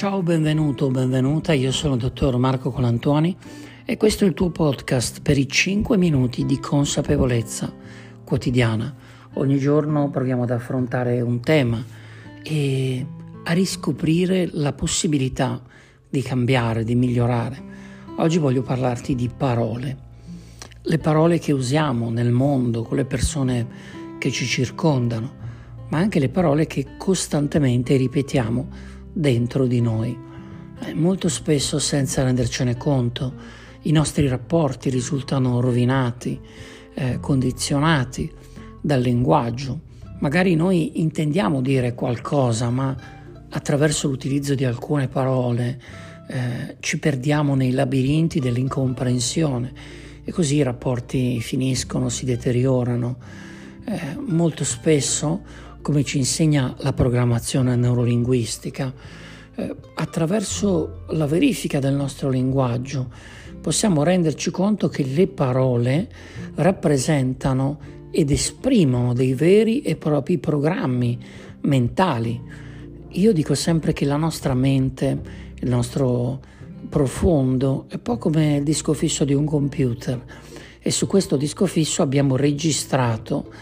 Ciao, benvenuto benvenuta, io sono il dottor Marco Colantuoni e questo è il tuo podcast per i 5 minuti di consapevolezza quotidiana. Ogni giorno proviamo ad affrontare un tema e a riscoprire la possibilità di cambiare, di migliorare. Oggi voglio parlarti di parole, le parole che usiamo nel mondo, con le persone che ci circondano, ma anche le parole che costantemente ripetiamo dentro di noi. Eh, molto spesso senza rendercene conto i nostri rapporti risultano rovinati, eh, condizionati dal linguaggio. Magari noi intendiamo dire qualcosa, ma attraverso l'utilizzo di alcune parole eh, ci perdiamo nei labirinti dell'incomprensione e così i rapporti finiscono, si deteriorano. Eh, molto spesso come ci insegna la programmazione neurolinguistica, eh, attraverso la verifica del nostro linguaggio possiamo renderci conto che le parole rappresentano ed esprimono dei veri e propri programmi mentali. Io dico sempre che la nostra mente, il nostro profondo, è un po' come il disco fisso di un computer e su questo disco fisso abbiamo registrato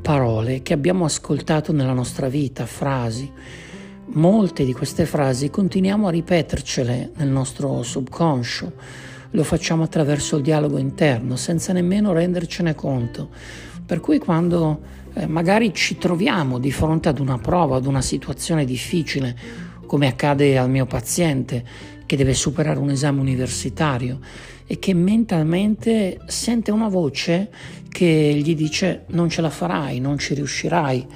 parole che abbiamo ascoltato nella nostra vita, frasi. Molte di queste frasi continuiamo a ripetercele nel nostro subconscio, lo facciamo attraverso il dialogo interno senza nemmeno rendercene conto. Per cui quando eh, magari ci troviamo di fronte ad una prova, ad una situazione difficile, come accade al mio paziente che deve superare un esame universitario e che mentalmente sente una voce che gli dice non ce la farai, non ci riuscirai.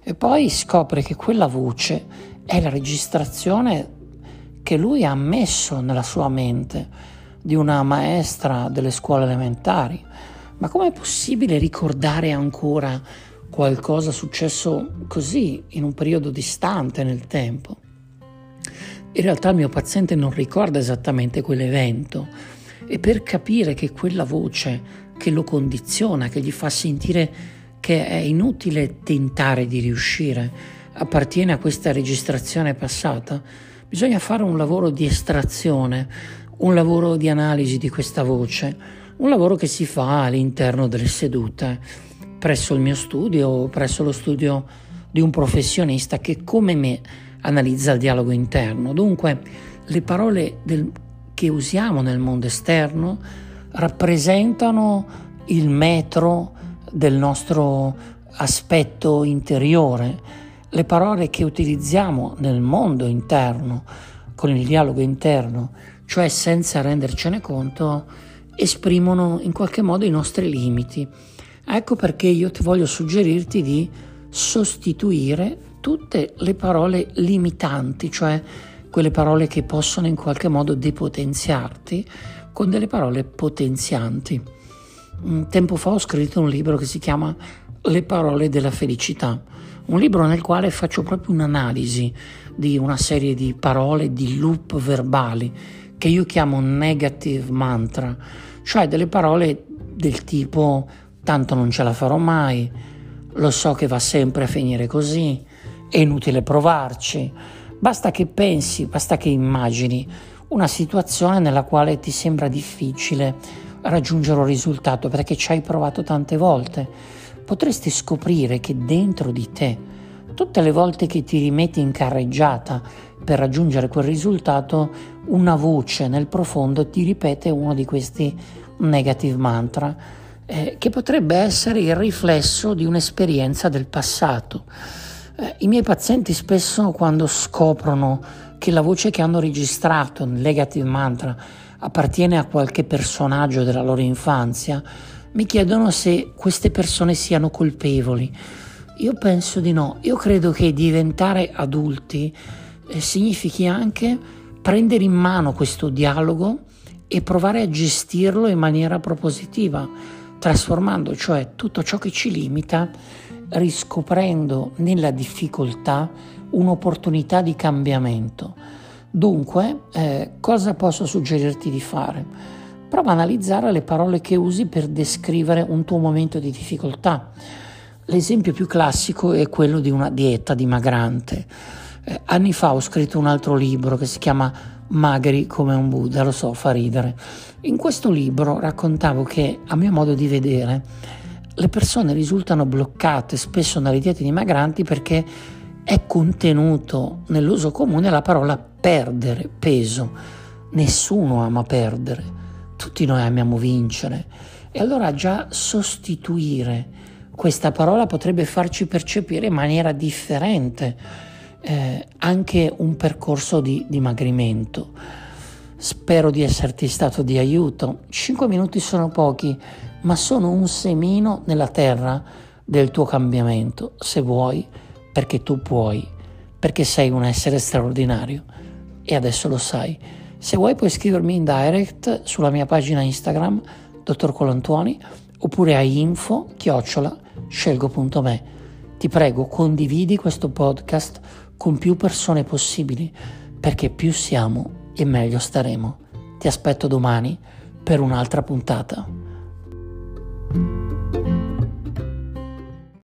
E poi scopre che quella voce è la registrazione che lui ha messo nella sua mente di una maestra delle scuole elementari. Ma com'è possibile ricordare ancora qualcosa successo così in un periodo distante nel tempo? In realtà il mio paziente non ricorda esattamente quell'evento, e per capire che quella voce che lo condiziona, che gli fa sentire che è inutile tentare di riuscire, appartiene a questa registrazione passata, bisogna fare un lavoro di estrazione, un lavoro di analisi di questa voce, un lavoro che si fa all'interno delle sedute, presso il mio studio o presso lo studio di un professionista che come me analizza il dialogo interno. Dunque le parole del che usiamo nel mondo esterno rappresentano il metro del nostro aspetto interiore. Le parole che utilizziamo nel mondo interno, con il dialogo interno, cioè senza rendercene conto, esprimono in qualche modo i nostri limiti. Ecco perché io ti voglio suggerirti di sostituire tutte le parole limitanti, cioè quelle parole che possono in qualche modo depotenziarti con delle parole potenzianti. Un tempo fa ho scritto un libro che si chiama Le parole della felicità, un libro nel quale faccio proprio un'analisi di una serie di parole, di loop verbali che io chiamo negative mantra, cioè delle parole del tipo tanto non ce la farò mai, lo so che va sempre a finire così, è inutile provarci, Basta che pensi, basta che immagini una situazione nella quale ti sembra difficile raggiungere un risultato perché ci hai provato tante volte. Potresti scoprire che dentro di te, tutte le volte che ti rimetti in carreggiata per raggiungere quel risultato, una voce nel profondo ti ripete uno di questi negative mantra, eh, che potrebbe essere il riflesso di un'esperienza del passato. Eh, I miei pazienti spesso quando scoprono che la voce che hanno registrato nel negative mantra appartiene a qualche personaggio della loro infanzia, mi chiedono se queste persone siano colpevoli. Io penso di no, io credo che diventare adulti eh, significhi anche prendere in mano questo dialogo e provare a gestirlo in maniera propositiva, trasformando cioè tutto ciò che ci limita riscoprendo nella difficoltà un'opportunità di cambiamento. Dunque, eh, cosa posso suggerirti di fare? Prova a analizzare le parole che usi per descrivere un tuo momento di difficoltà. L'esempio più classico è quello di una dieta dimagrante. Eh, anni fa ho scritto un altro libro che si chiama Magri come un Buddha, lo so, fa ridere. In questo libro raccontavo che, a mio modo di vedere, le persone risultano bloccate spesso dalle diete dimagranti perché è contenuto nell'uso comune la parola perdere peso. Nessuno ama perdere, tutti noi amiamo vincere. E allora già sostituire questa parola potrebbe farci percepire in maniera differente eh, anche un percorso di dimagrimento. Spero di esserti stato di aiuto. Cinque minuti sono pochi, ma sono un semino nella terra del tuo cambiamento, se vuoi, perché tu puoi, perché sei un essere straordinario e adesso lo sai. Se vuoi puoi scrivermi in direct sulla mia pagina Instagram, dottor Colantuoni, oppure a info chiocciola scelgo.me. Ti prego, condividi questo podcast con più persone possibili, perché più siamo e meglio staremo. Ti aspetto domani per un'altra puntata.